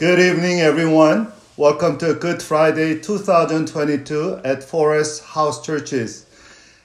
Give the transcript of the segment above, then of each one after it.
Good evening, everyone. Welcome to Good Friday 2022 at Forest House Churches.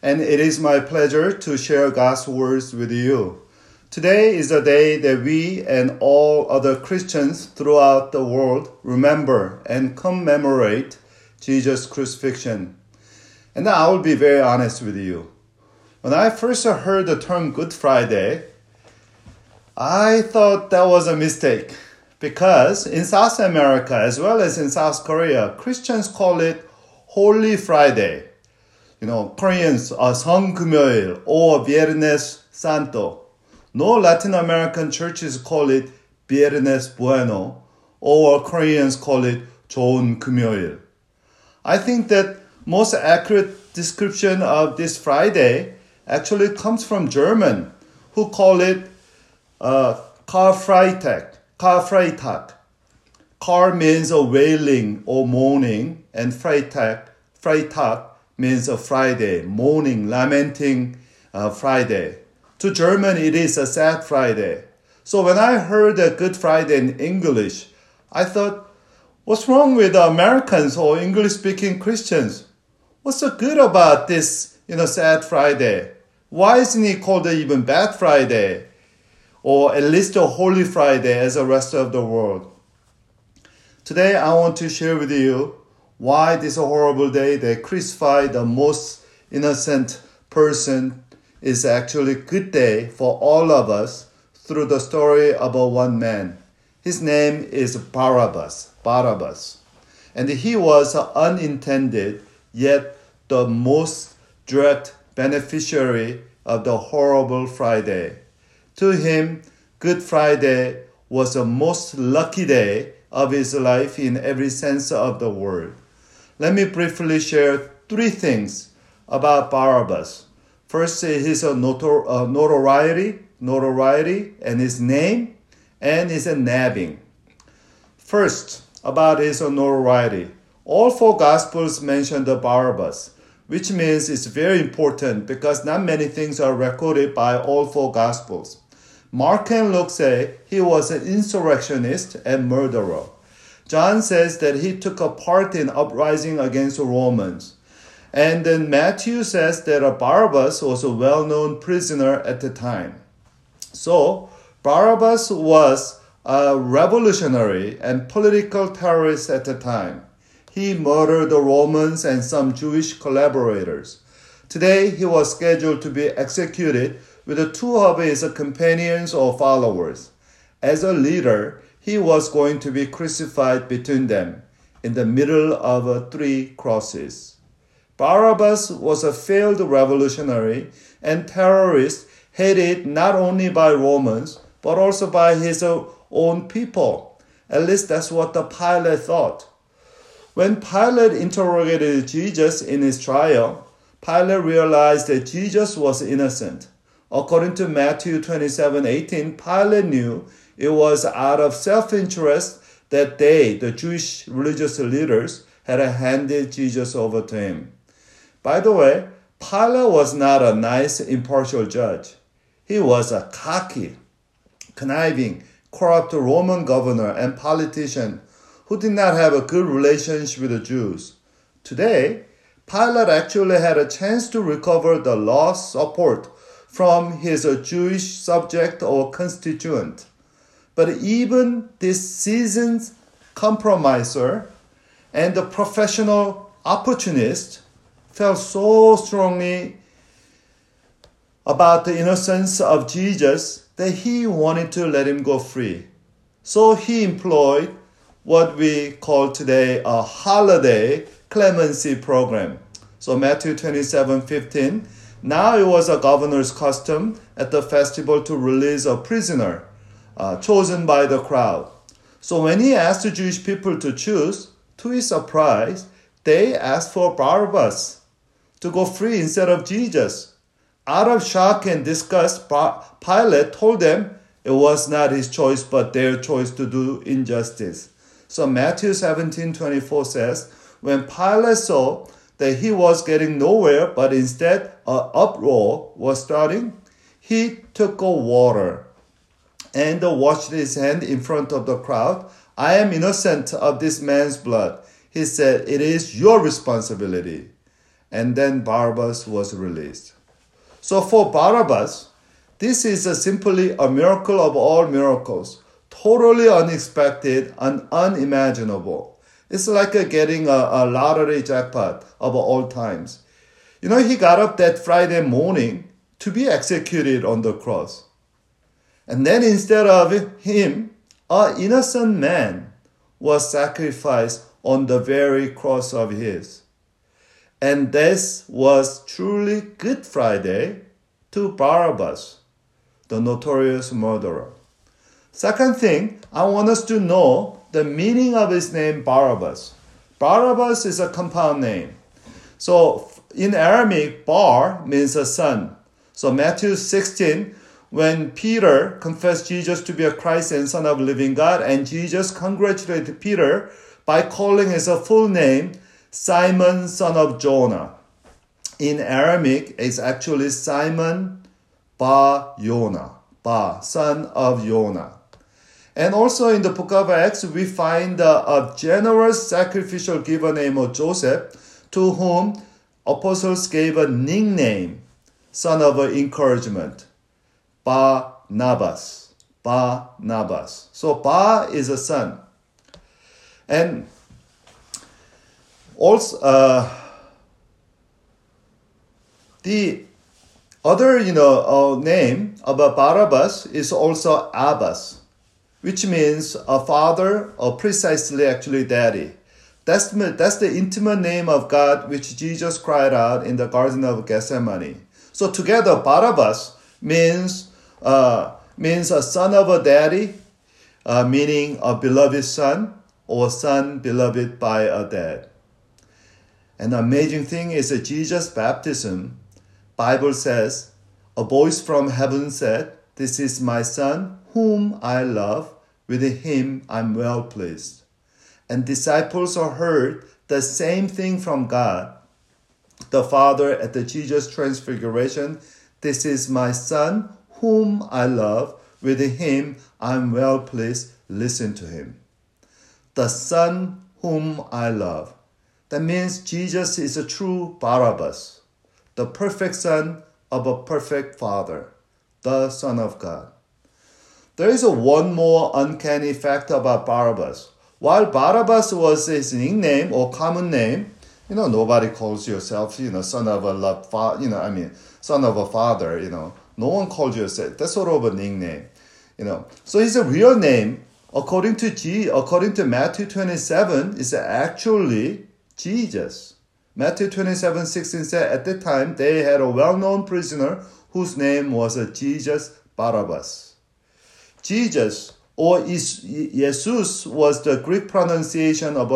And it is my pleasure to share God's words with you. Today is a day that we and all other Christians throughout the world remember and commemorate Jesus' crucifixion. And I will be very honest with you. When I first heard the term Good Friday, I thought that was a mistake because in South America as well as in South Korea, Christians call it Holy Friday. You know, Koreans are 성금요일 or Viernes Santo. No Latin American churches call it Viernes Bueno or Koreans call it 좋은 금요일. I think that most accurate description of this Friday actually comes from German, who call it uh, Karfreitag. Karfreitag. Kar means a wailing or mourning, and Freitag, Freitag means a Friday, mourning, lamenting uh, Friday. To German, it is a sad Friday. So when I heard a Good Friday in English, I thought, what's wrong with Americans or English speaking Christians? What's so good about this, you know, sad Friday? Why isn't it called even Bad Friday? Or at least a Holy Friday as the rest of the world? Today I want to share with you why this horrible day that crucified the most innocent person is actually a good day for all of us through the story about one man. His name is Barabbas. Barabbas. And he was unintended, yet the most dread beneficiary of the horrible Friday. To him, Good Friday was the most lucky day of his life in every sense of the word. Let me briefly share three things about Barabbas. First, his uh, notoriety, notoriety, and his name, and his nabbing. First, about his notoriety. All four Gospels mention the Barabbas, which means it's very important because not many things are recorded by all four Gospels. Mark and Luke say he was an insurrectionist and murderer. John says that he took a part in uprising against the Romans. And then Matthew says that Barabbas was a well known prisoner at the time. So, Barabbas was a revolutionary and political terrorist at the time. He murdered the Romans and some Jewish collaborators. Today, he was scheduled to be executed with two of his companions or followers. As a leader, he was going to be crucified between them in the middle of three crosses. Barabbas was a failed revolutionary and terrorist hated not only by Romans, but also by his own people. At least that's what the Pilate thought. When Pilate interrogated Jesus in his trial, Pilate realized that Jesus was innocent. According to Matthew 27 18, Pilate knew it was out of self interest that they, the Jewish religious leaders, had handed Jesus over to him. By the way, Pilate was not a nice, impartial judge. He was a cocky, conniving, corrupt Roman governor and politician who did not have a good relationship with the Jews. Today, Pilate actually had a chance to recover the lost support from his Jewish subject or constituent. But even this seasoned compromiser and the professional opportunist felt so strongly about the innocence of Jesus that he wanted to let him go free. So he employed what we call today a holiday clemency program. So Matthew 27 15 now it was a governor's custom at the festival to release a prisoner uh, chosen by the crowd. So when he asked the Jewish people to choose, to his surprise, they asked for Barabbas to go free instead of Jesus. Out of shock and disgust, Pilate told them it was not his choice but their choice to do injustice. So Matthew 17 24 says, When Pilate saw that he was getting nowhere, but instead an uproar was starting, he took a water and washed his hand in front of the crowd. I am innocent of this man's blood. He said, It is your responsibility. And then Barabbas was released. So for Barabbas, this is a simply a miracle of all miracles, totally unexpected and unimaginable. It's like getting a, a lottery jackpot of all times. You know, he got up that Friday morning to be executed on the cross. And then instead of him, an innocent man was sacrificed on the very cross of his. And this was truly Good Friday to Barabbas, the notorious murderer. Second thing, I want us to know the meaning of his name Barabbas. Barabbas is a compound name. So in Aramaic, bar means a son. So Matthew 16, when Peter confessed Jesus to be a Christ and Son of living God, and Jesus congratulated Peter by calling his full name Simon, son of Jonah. In Aramaic, it's actually Simon Bar Yonah, Bar, son of Yonah. And also in the book of Acts, we find a generous sacrificial giver named Joseph, to whom apostles gave a nickname, son of encouragement, Barnabas. Barnabas. So Bar is a son. And also, uh, the other, you know, uh, name of Barabbas is also Abbas, which means a father or precisely actually daddy. That's, that's the intimate name of God which Jesus cried out in the Garden of Gethsemane. So together, Barabbas means, uh, means a son of a daddy, uh, meaning a beloved son, or son beloved by a dad. And the amazing thing is that Jesus' baptism, Bible says, a voice from heaven said, This is my son whom I love, with him I'm well pleased and disciples are heard the same thing from God, the Father at the Jesus Transfiguration. This is my Son, whom I love. With him I'm well pleased. Listen to him. The Son whom I love. That means Jesus is a true Barabbas, the perfect Son of a perfect Father, the Son of God. There is one more uncanny fact about Barabbas. While Barabbas was his nickname or common name, you know, nobody calls yourself, you know, son of a love, fa- you know, I mean, son of a father, you know, no one calls yourself. That's sort of a nickname, you know. So his real name, according to G, according to Matthew 27, is actually Jesus. Matthew 27, 16 said, at that time they had a well-known prisoner whose name was Jesus Barabbas. Jesus or is Jesus was the Greek pronunciation of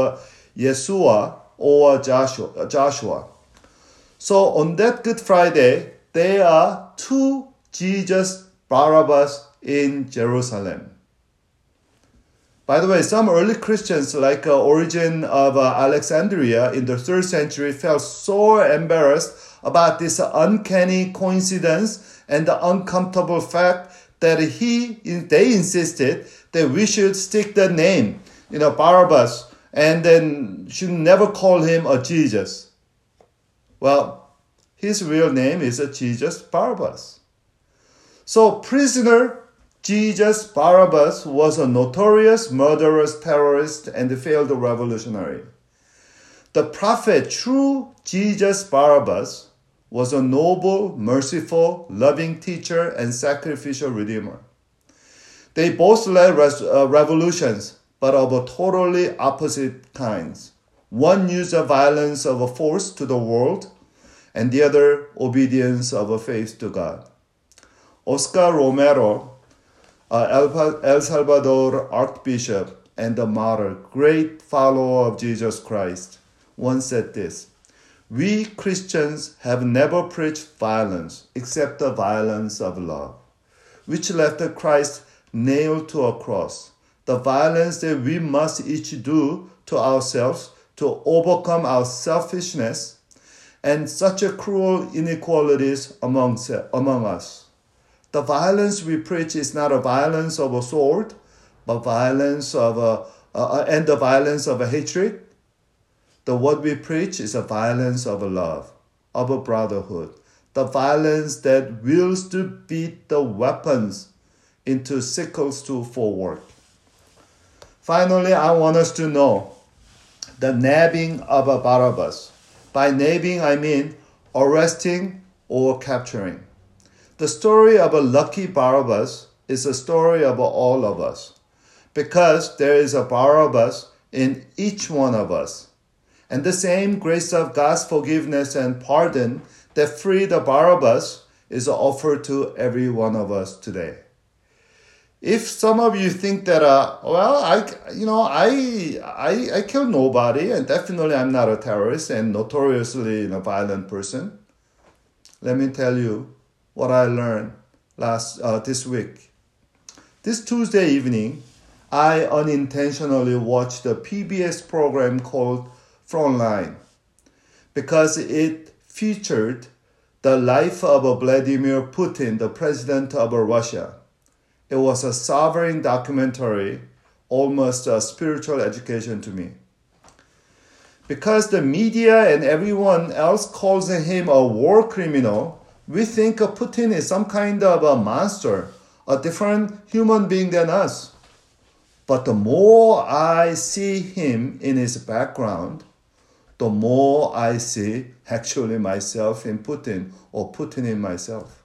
Yeshua or Joshua. Joshua. So on that Good Friday, there are two Jesus Barabbas in Jerusalem. By the way, some early Christians, like uh, Origen of uh, Alexandria in the third century, felt so embarrassed about this uncanny coincidence and the uncomfortable fact that he they insisted that we should stick the name, you know, Barabbas, and then should never call him a Jesus. Well, his real name is a Jesus Barabbas. So prisoner Jesus Barabbas was a notorious murderous terrorist and failed revolutionary. The prophet, true Jesus Barabbas, was a noble, merciful, loving teacher and sacrificial redeemer. They both led res- uh, revolutions, but of a totally opposite kinds. One used the violence of a force to the world, and the other obedience of a faith to God. Oscar Romero, uh, El Salvador Archbishop and a martyr, great follower of Jesus Christ, once said this we Christians have never preached violence except the violence of love, which left Christ nailed to a cross. The violence that we must each do to ourselves to overcome our selfishness and such a cruel inequalities among, among us. The violence we preach is not a violence of a sword, but violence of a, uh, and the violence of a hatred. The what we preach is a violence of love, of a brotherhood, the violence that wills to beat the weapons into sickles to forward. Finally, I want us to know the nabbing of a Barabbas. By nabbing, I mean arresting or capturing. The story of a lucky Barabbas is a story of all of us because there is a Barabbas in each one of us. And the same grace of God's forgiveness and pardon that freed the Barabbas is offered to every one of us today. If some of you think that uh well i you know i i i kill nobody and definitely i'm not a terrorist and notoriously you know, violent person let me tell you what i learned last uh, this week. This tuesday evening i unintentionally watched a pbs program called frontline because it featured the life of vladimir putin the president of russia it was a sovereign documentary, almost a spiritual education to me. Because the media and everyone else calls him a war criminal, we think Putin is some kind of a monster, a different human being than us. But the more I see him in his background, the more I see actually myself in Putin or Putin in myself.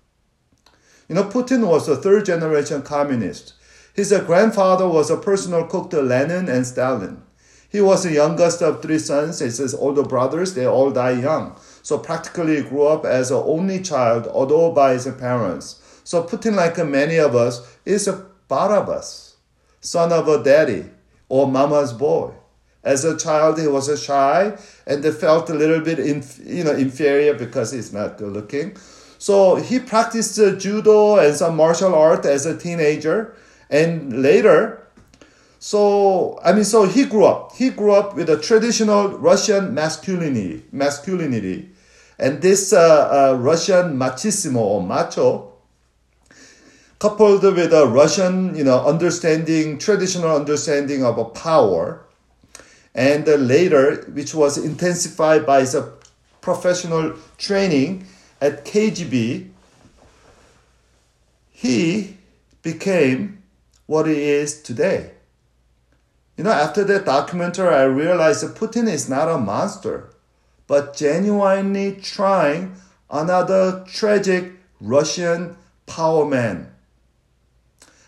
You know, Putin was a third generation communist. His grandfather was a personal cook to Lenin and Stalin. He was the youngest of three sons. His older brothers, they all died young. So practically grew up as an only child, although by his parents. So Putin, like many of us, is a Barabbas, son of a daddy or mama's boy. As a child, he was shy and they felt a little bit, in, you know, inferior because he's not good looking. So he practiced judo and some martial art as a teenager. And later, so I mean, so he grew up. He grew up with a traditional Russian masculinity, masculinity, and this uh, uh, Russian machismo or macho, coupled with a Russian, you know, understanding, traditional understanding of a power, and uh, later, which was intensified by the professional training at KGB, he became what he is today. You know, after that documentary, I realized that Putin is not a monster, but genuinely trying another tragic Russian power man.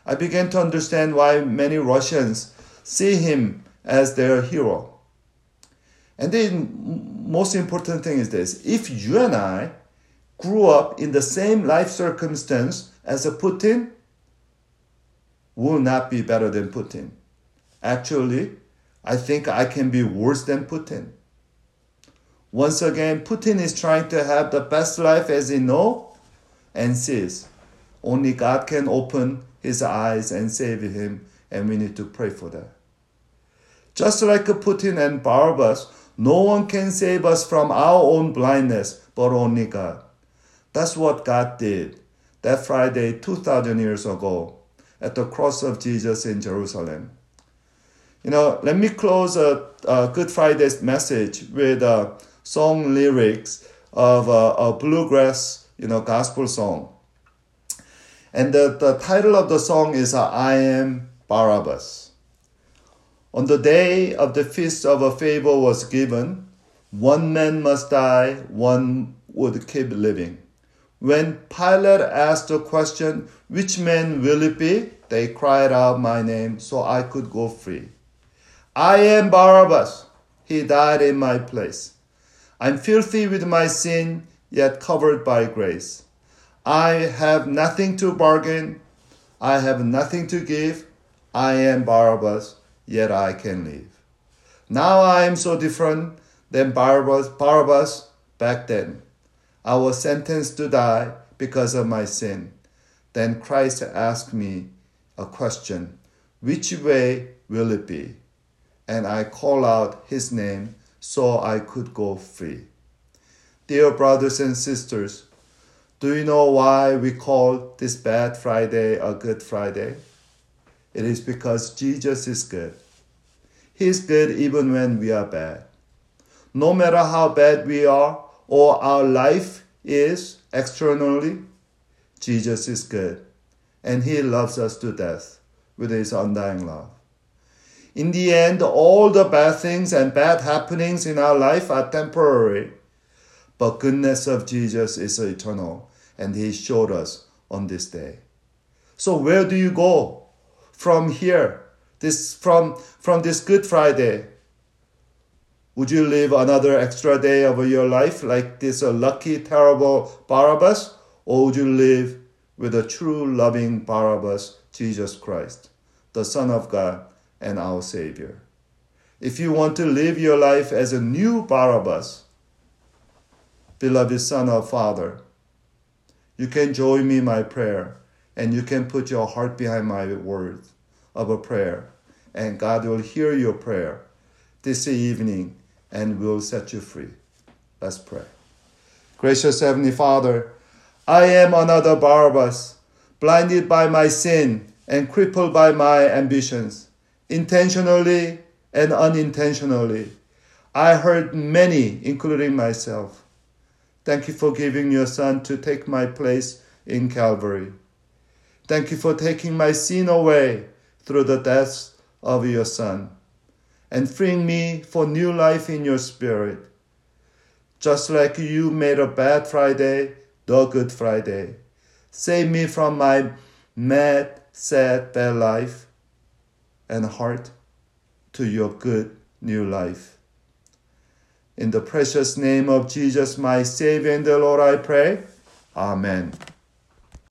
I began to understand why many Russians see him as their hero. And the most important thing is this if you and I grew up in the same life circumstance as a Putin will not be better than Putin. Actually, I think I can be worse than Putin. Once again, Putin is trying to have the best life as he knows and sees. Only God can open his eyes and save him, and we need to pray for that. Just like Putin and Barabbas, no one can save us from our own blindness, but only God. That's what God did that Friday 2,000 years ago at the cross of Jesus in Jerusalem. You know, let me close a, a Good Friday's message with a song lyrics of a, a bluegrass, you know, gospel song. And the, the title of the song is uh, I Am Barabbas. On the day of the feast of a favor was given, one man must die, one would keep living. When Pilate asked the question, Which man will it be? They cried out my name so I could go free. I am Barabbas. He died in my place. I'm filthy with my sin, yet covered by grace. I have nothing to bargain. I have nothing to give. I am Barabbas, yet I can live. Now I am so different than Barabbas, Barabbas back then. I was sentenced to die because of my sin. Then Christ asked me a question Which way will it be? And I call out his name so I could go free. Dear brothers and sisters, Do you know why we call this bad Friday a good Friday? It is because Jesus is good. He is good even when we are bad. No matter how bad we are or our life is externally, Jesus is good and he loves us to death with his undying love. In the end, all the bad things and bad happenings in our life are temporary, but goodness of Jesus is eternal, and he showed us on this day. So where do you go from here? This from from this Good Friday. Would you live another extra day of your life like this lucky, terrible Barabbas? Or would you live with a true, loving Barabbas, Jesus Christ, the Son of God and our Savior. If you want to live your life as a new Barabbas, beloved Son of Father, you can join me in my prayer and you can put your heart behind my words of a prayer, and God will hear your prayer this evening and will set you free. Let's pray. Gracious Heavenly Father, I am another Barabbas, blinded by my sin and crippled by my ambitions, intentionally and unintentionally. I hurt many, including myself. Thank you for giving your Son to take my place in Calvary. Thank you for taking my sin away through the death of your Son and freeing me for new life in your Spirit. Just like you made a bad Friday the Good Friday. Save me from my mad, sad, bad life and heart to your good new life. In the precious name of Jesus, my Savior and the Lord, I pray. Amen.